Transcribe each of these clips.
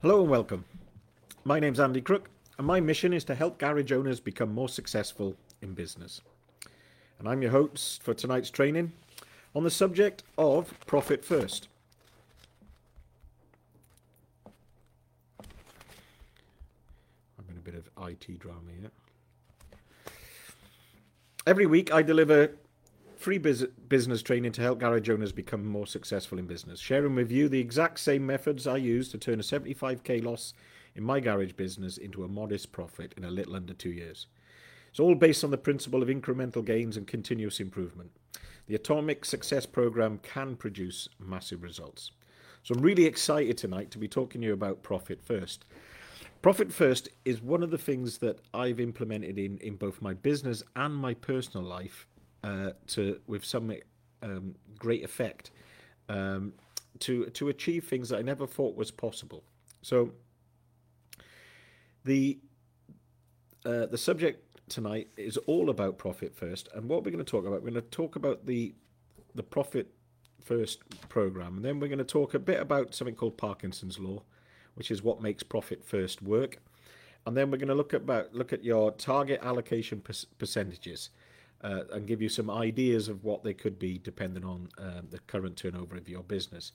Hello and welcome. My name's Andy Crook, and my mission is to help garage owners become more successful in business. And I'm your host for tonight's training on the subject of profit first. I'm in a bit of IT drama here. Every week I deliver free bus- business training to help garage owners become more successful in business, sharing with you the exact same methods I use to turn a 75k loss in my garage business into a modest profit in a little under two years. It's all based on the principle of incremental gains and continuous improvement. The Atomic Success Program can produce massive results. So I'm really excited tonight to be talking to you about Profit First. Profit First is one of the things that I've implemented in, in both my business and my personal life uh, to with some um, great effect um, to to achieve things that I never thought was possible. So the uh, the subject tonight is all about profit first, and what we're going to talk about, we're going to talk about the the profit first program, and then we're going to talk a bit about something called Parkinson's law, which is what makes profit first work, and then we're going to look at about look at your target allocation per- percentages. Uh, and give you some ideas of what they could be depending on uh, the current turnover of your business.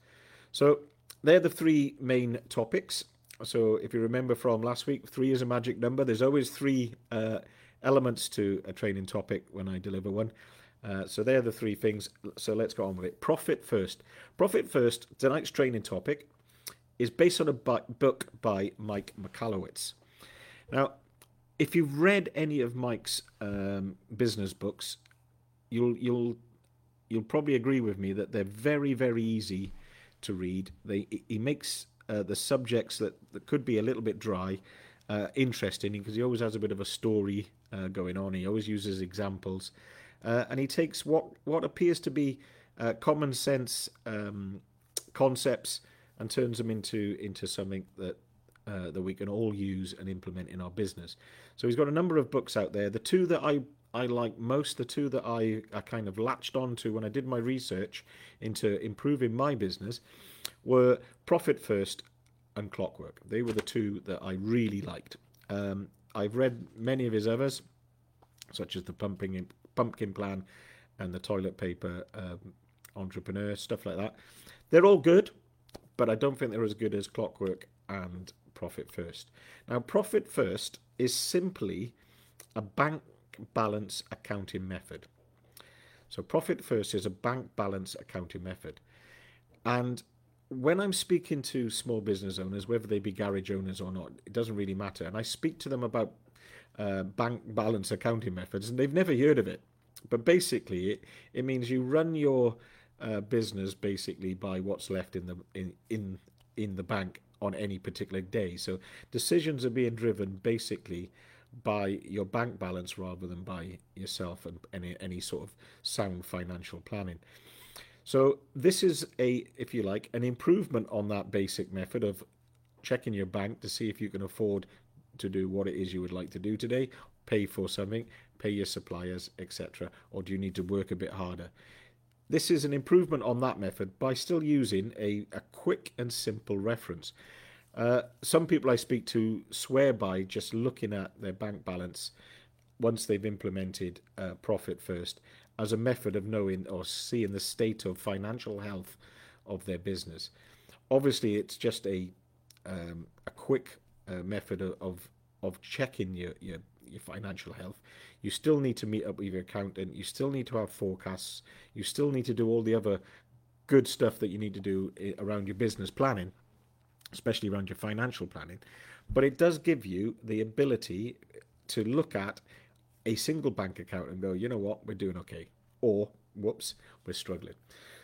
So, they're the three main topics. So, if you remember from last week, three is a magic number. There's always three uh, elements to a training topic when I deliver one. Uh, so they're the three things. So let's go on with it. Profit first. Profit first. Tonight's training topic is based on a book by Mike Michalowicz. Now, if you've read any of Mike's um, business books, you'll you'll you'll probably agree with me that they're very very easy to read. They he makes uh, the subjects that, that could be a little bit dry uh, interesting because he always has a bit of a story uh, going on. He always uses examples, uh, and he takes what what appears to be uh, common sense um, concepts and turns them into into something that uh, that we can all use and implement in our business. So he's got a number of books out there. The two that I I like most, the two that I, I kind of latched onto when I did my research into improving my business, were Profit First and Clockwork. They were the two that I really liked. Um, I've read many of his others, such as the Pumpkin Pumpkin Plan and the Toilet Paper um, Entrepreneur, stuff like that. They're all good, but I don't think they're as good as Clockwork and Profit First. Now, Profit First is simply a bank balance accounting method. So, Profit First is a bank balance accounting method. And when I'm speaking to small business owners, whether they be garage owners or not, it doesn't really matter. And I speak to them about uh, bank balance accounting methods, and they've never heard of it. But basically, it, it means you run your uh, business basically by what's left in the in in in the bank on any particular day. So decisions are being driven basically by your bank balance rather than by yourself and any any sort of sound financial planning. So this is a, if you like, an improvement on that basic method of checking your bank to see if you can afford to do what it is you would like to do today, pay for something, pay your suppliers, etc., or do you need to work a bit harder? This is an improvement on that method by still using a, a quick and simple reference. Uh, some people I speak to swear by just looking at their bank balance once they've implemented uh, profit first as a method of knowing or seeing the state of financial health of their business. Obviously, it's just a um, a quick uh, method of of checking your, your your financial health. You still need to meet up with your accountant. You still need to have forecasts. You still need to do all the other good stuff that you need to do eh, around your business planning, especially around your financial planning. But it does give you the ability to look at a single bank account and go, you know what, we're doing okay. Or, whoops, we're struggling.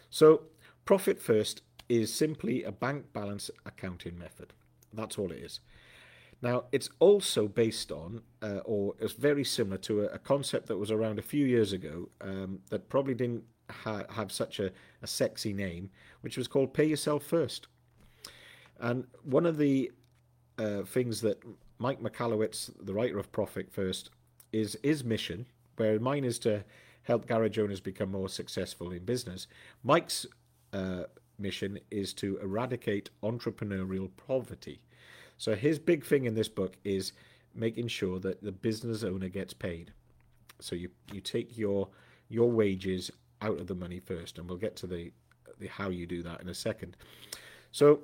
So, profit first is simply a bank balance accounting method. That's all it is. Now, it's also based on, uh, or it's very similar to a, a, concept that was around a few years ago um, that probably didn't ha- have such a, a sexy name, which was called Pay Yourself First. And one of the uh, things that Mike Michalowicz, the writer of Profit First, is his mission, where mine is to help garage owners become more successful in business. Mike's uh, mission is to eradicate entrepreneurial poverty. So his big thing in this book is making sure that the business owner gets paid. So you you take your your wages out of the money first, and we'll get to the, the how you do that in a second. So,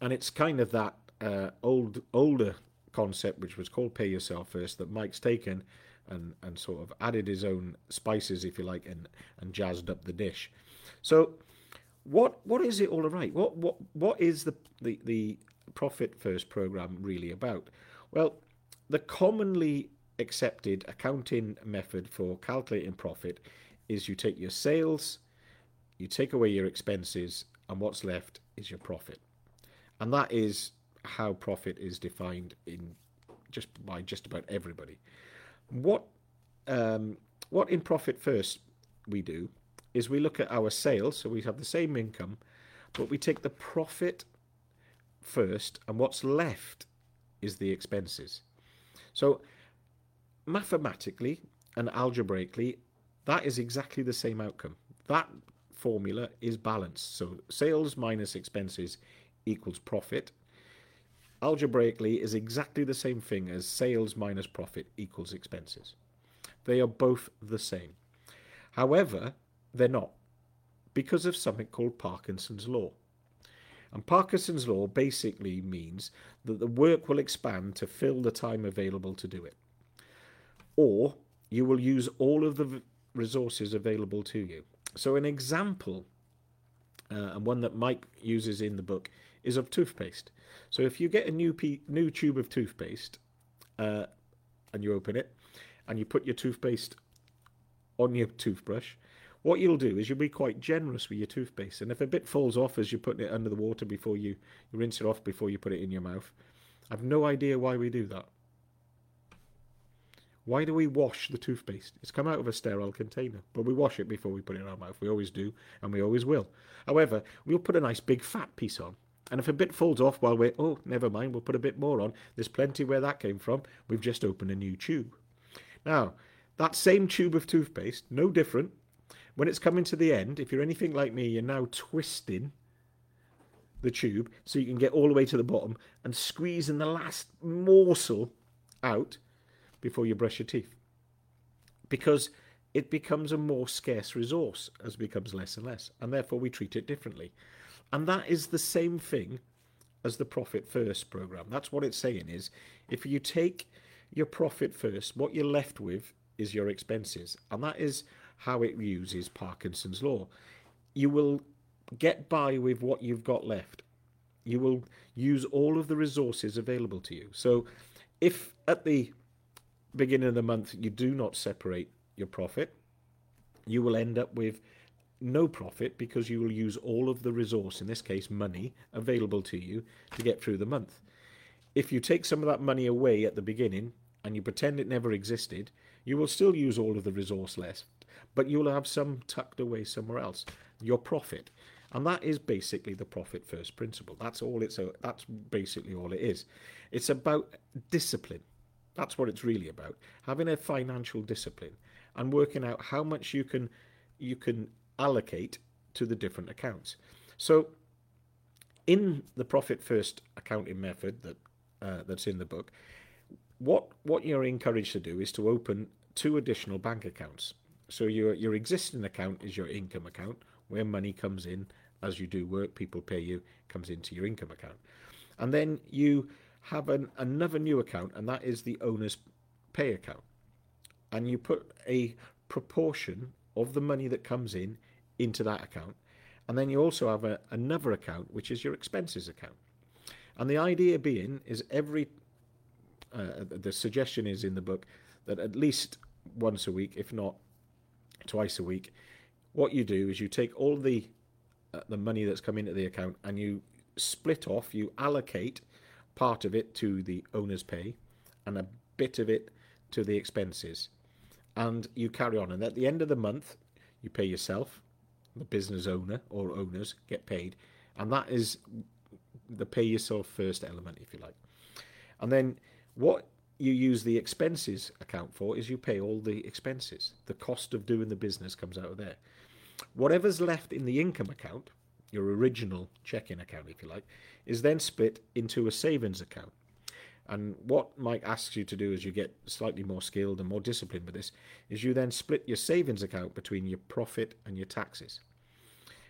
and it's kind of that uh, old older concept which was called pay yourself first that Mike's taken and and sort of added his own spices, if you like, and and jazzed up the dish. So, what what is it all about? What what what is the the the profit first program really about? Well, the commonly accepted accounting method for calculating profit is you take your sales, you take away your expenses, and what's left is your profit. And that is how profit is defined in just by just about everybody. What um, what in profit first we do is we look at our sales, so we have the same income, but we take the profit first, and what's left is the expenses. So mathematically and algebraically, that is exactly the same outcome. That formula is balanced. So sales minus expenses equals profit. Algebraically is exactly the same thing as sales minus profit equals expenses. They are both the same. However, they're not because of something called Parkinson's law. And Parkinson's law basically means that the work will expand to fill the time available to do it. Or you will use all of the resources available to you. So, an example, uh, and one that Mike uses in the book, is of toothpaste. So, if you get a new, pe- new tube of toothpaste uh, and you open it and you put your toothpaste on your toothbrush, what you'll do is you'll be quite generous with your toothpaste. And if a bit falls off as you're putting it under the water before you, you rinse it off before you put it in your mouth, I've no idea why we do that. Why do we wash the toothpaste? It's come out of a sterile container, but we wash it before we put it in our mouth. We always do, and we always will. However, we'll put a nice big fat piece on. And if a bit falls off while we're, oh, never mind, we'll put a bit more on. There's plenty where that came from. We've just opened a new tube. Now, that same tube of toothpaste, no different, when it's coming to the end, if you're anything like me, you're now twisting the tube so you can get all the way to the bottom and squeezing the last morsel out before you brush your teeth. Because it becomes a more scarce resource as it becomes less and less, and therefore we treat it differently. And that is the same thing as the profit first program. That's what it's saying is if you take your profit first, what you're left with is your expenses. And that is how it uses Parkinson's law. You will get by with what you've got left. You will use all of the resources available to you. So, if at the beginning of the month you do not separate your profit, you will end up with no profit because you will use all of the resource, in this case money, available to you to get through the month. If you take some of that money away at the beginning and you pretend it never existed, you will still use all of the resource left but you'll have some tucked away somewhere else. Your profit. And that is basically the profit first principle. That's all it's that's basically all it is. It's about discipline. That's what it's really about. Having a financial discipline and working out how much you can you can allocate to the different accounts. So in the profit first accounting method that uh, that's in the book, what what you're encouraged to do is to open two additional bank accounts. So your your existing account is your income account, where money comes in as you do work, people pay you, comes into your income account. And then you have an, another new account, and that is the owner's pay account. And you put a proportion of the money that comes in into that account. And then you also have a, another account, which is your expenses account. And the idea being is every, uh, the suggestion is in the book that at least once a week, if not twice a week. What you do is you take all the uh, the money that's come into the account and you split off, you allocate part of it to the owner's pay and a bit of it to the expenses. And you carry on. And at the end of the month, you pay yourself, the business owner or owners get paid. And that is the pay yourself first element, if you like. And then what you use the expenses account for is you pay all the expenses. The cost of doing the business comes out of there. Whatever's left in the income account, your original checking account, if you like, is then split into a savings account. And what Mike asks you to do as you get slightly more skilled and more disciplined with this is you then split your savings account between your profit and your taxes.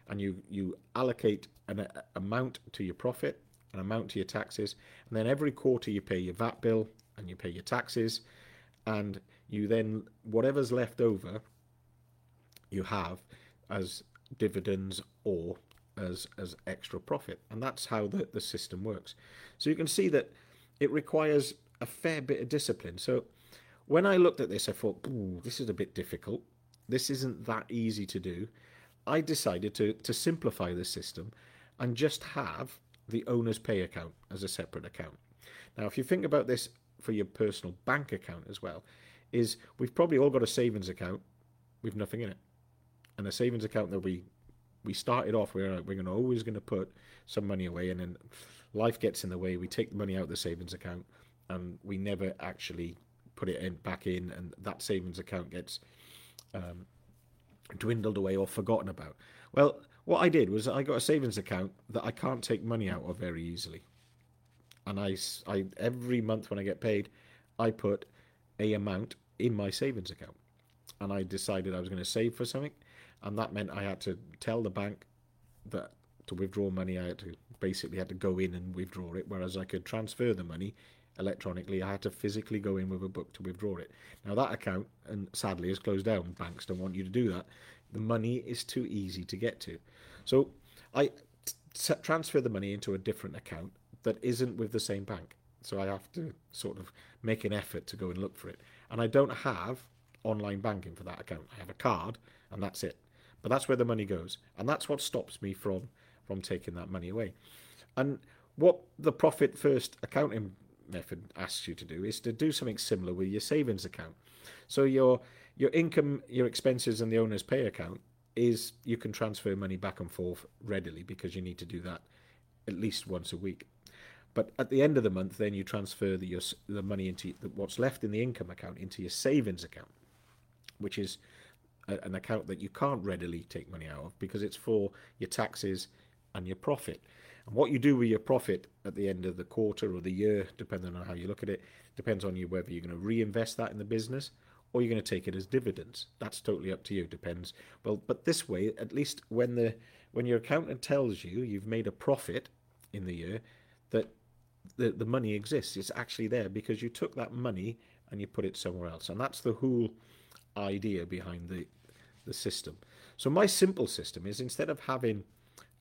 And you, you allocate an a, amount to your profit, an amount to your taxes, and then every quarter you pay your VAT bill and you pay your taxes, and you then, whatever's left over, you have as dividends or as as extra profit. And that's how the, the system works. So you can see that it requires a fair bit of discipline. So when i looked at this i thought this is a bit difficult. This isn't that easy to do. I decided to to simplify the system and just have the owner's pay account as a separate account now if you think about this for your personal bank account as well is we've probably all got a savings account with nothing in it and a savings account that we we started off we're we're gonna always going to put some money away, and then life gets in the way. We take the money out of the savings account, and we never actually put it in back in, and that savings account gets um, dwindled away or forgotten about. Well, what I did was I got a savings account that I can't take money out of very easily, and I, I every month when I get paid, I put a amount in my savings account, and I decided I was going to save for something and that meant I had to tell the bank that to withdraw money, I had to basically had to go in and withdraw it. Whereas I could transfer the money electronically, I had to physically go in with a book to withdraw it. Now that account, and sadly, is closed down. Banks don't want you to do that. The money is too easy to get to, so I t- transfer the money into a different account that isn't with the same bank. So I have to sort of make an effort to go and look for it, and I don't have online banking for that account. I have a card, and that's it. But that's where the money goes, and that's what stops me from from taking that money away. And what the profit first accounting method asks you to do is to do something similar with your savings account. So your your income, your expenses, and the owner's pay account is you can transfer money back and forth readily because you need to do that at least once a week. But at the end of the month, then you transfer the your, the money into the, what's left in the income account into your savings account, which is a, an account that you can't readily take money out of because it's for your taxes and your profit. And what you do with your profit at the end of the quarter or the year, depending on how you look at it, depends on you whether you're going to reinvest that in the business or you're going to take it as dividends. That's totally up to you. Depends. Well, but this way, at least when the when your accountant tells you you've made a profit in the year, that the the money exists. It's actually there because you took that money and you put it somewhere else. And that's the whole idea behind the the system. So my simple system is instead of having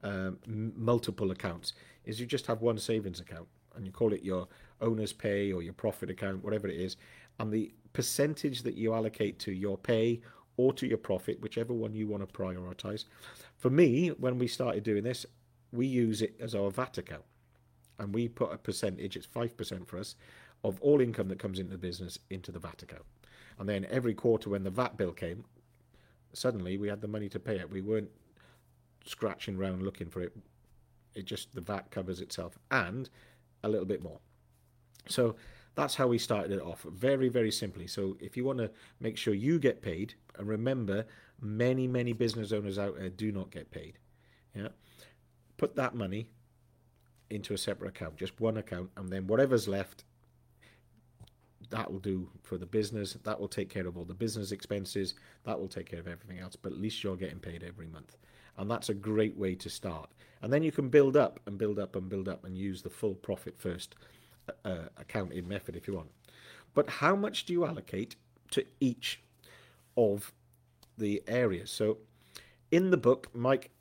um, multiple accounts, is you just have one savings account and you call it your owner's pay or your profit account, whatever it is, and the percentage that you allocate to your pay or to your profit, whichever one you want to prioritize. For me, when we started doing this, we use it as our VAT account. And we put a percentage, it's 5% for us, of all income that comes into the business into the VAT account. And then every quarter when the VAT bill came, suddenly we had the money to pay it. We weren't scratching around looking for it. It just the VAT covers itself and a little bit more. So that's how we started it off. Very, very simply. So if you want to make sure you get paid, and remember, many, many business owners out there do not get paid. Yeah. Put that money into a separate account, just one account, and then whatever's left, that will do for the business. That will take care of all the business expenses. That will take care of everything else. But at least you're getting paid every month. And that's a great way to start. And then you can build up and build up and build up and use the full profit first uh, accounting method if you want. But how much do you allocate to each of the areas? So in the book, Mike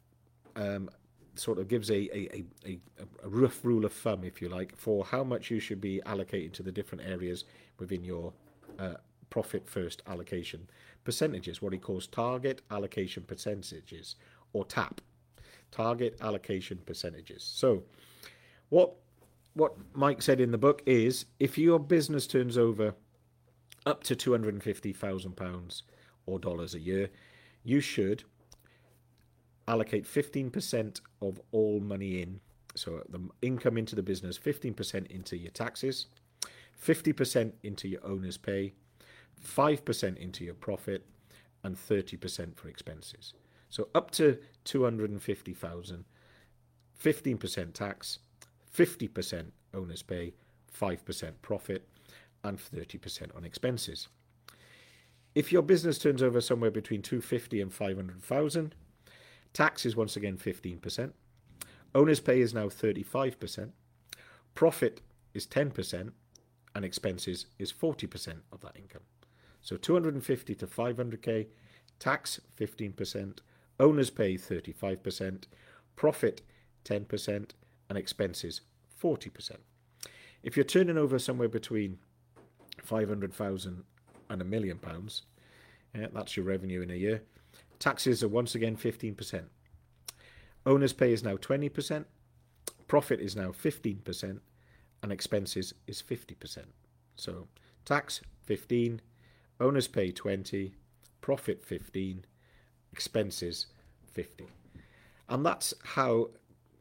um, sort of gives a, a, a, a, rough rule of thumb, if you like, for how much you should be allocating to the different areas within your uh, profit first allocation percentages, what he calls target allocation percentages, or TAP, target allocation percentages. So, what what Mike said in the book is if your business turns over up to two hundred and fifty thousand pounds or dollars a year, you should allocate 15% of all money in. So the income into the business, 15% into your taxes, 50% into your owner's pay, 5% into your profit, and 30% for expenses. So up to 250,000, 15% tax, 50% owners pay, 5% profit, and 30% on expenses. If your business turns over somewhere between 250 and 500,000, tax is once again 15%. Owner's pay is now 35%. Profit is 10% and expenses is 40% of that income. So 250 to 500k, tax 15%, owner's pay 35%, profit 10% and expenses 40%. If you're turning over somewhere between 500,000 and a million pounds, yeah, that's your revenue in a year. Taxes are once again 15%. Owner's pay is now 20%, profit is now 15%, and expenses is 50%. So tax 15, owners pay 20, profit 15, expenses 50. And that's how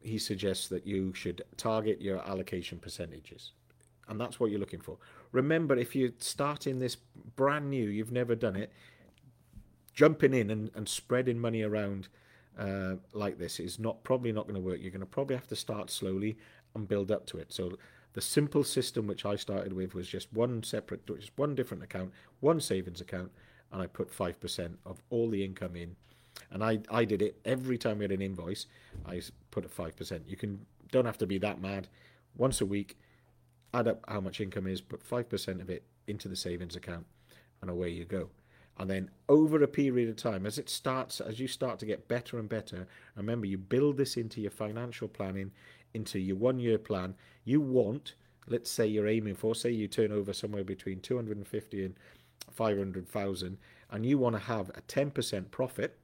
he suggests that you should target your allocation percentages. And that's what you're looking for. Remember, if you're starting this brand new, you've never done it, jumping in and, and spreading money around uh, like this is not probably not going to work. You're going to probably have to start slowly and build up to it. So the simple system which I started with was just one separate, just one different account, one savings account, and I put 5% of all the income in. And I, I did it every time we had an invoice, I put a 5%. You can don't have to be that mad. Once a week, add up how much income is, put 5% of it into the savings account, and away you go. And then over a period of time, as it starts, as you start to get better and better, remember you build this into your financial planning, into your one year plan. You want, let's say you're aiming for, say you turn over somewhere between 250 and 500,000, and you want to have a 10% profit,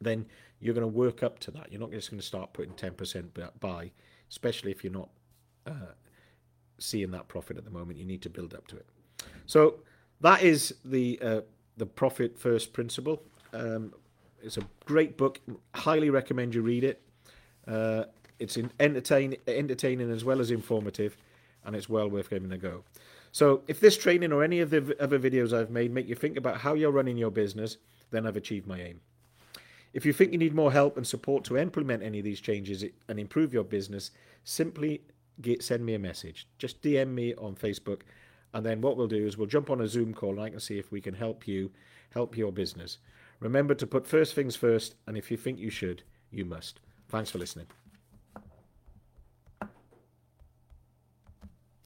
then you're going to work up to that. You're not just going to start putting 10% by, especially if you're not uh, seeing that profit at the moment. You need to build up to it. So that is the uh, the profit first principle. Um, it's a great book. Highly recommend you read it. Uh, it's entertain, entertaining as well as informative, and it's well worth giving a go. So, if this training or any of the other videos I've made make you think about how you're running your business, then I've achieved my aim. If you think you need more help and support to implement any of these changes and improve your business, simply get, send me a message. Just DM me on Facebook, and then what we'll do is we'll jump on a Zoom call and I can see if we can help you help your business. Remember to put first things first, and if you think you should, you must. Thanks for listening.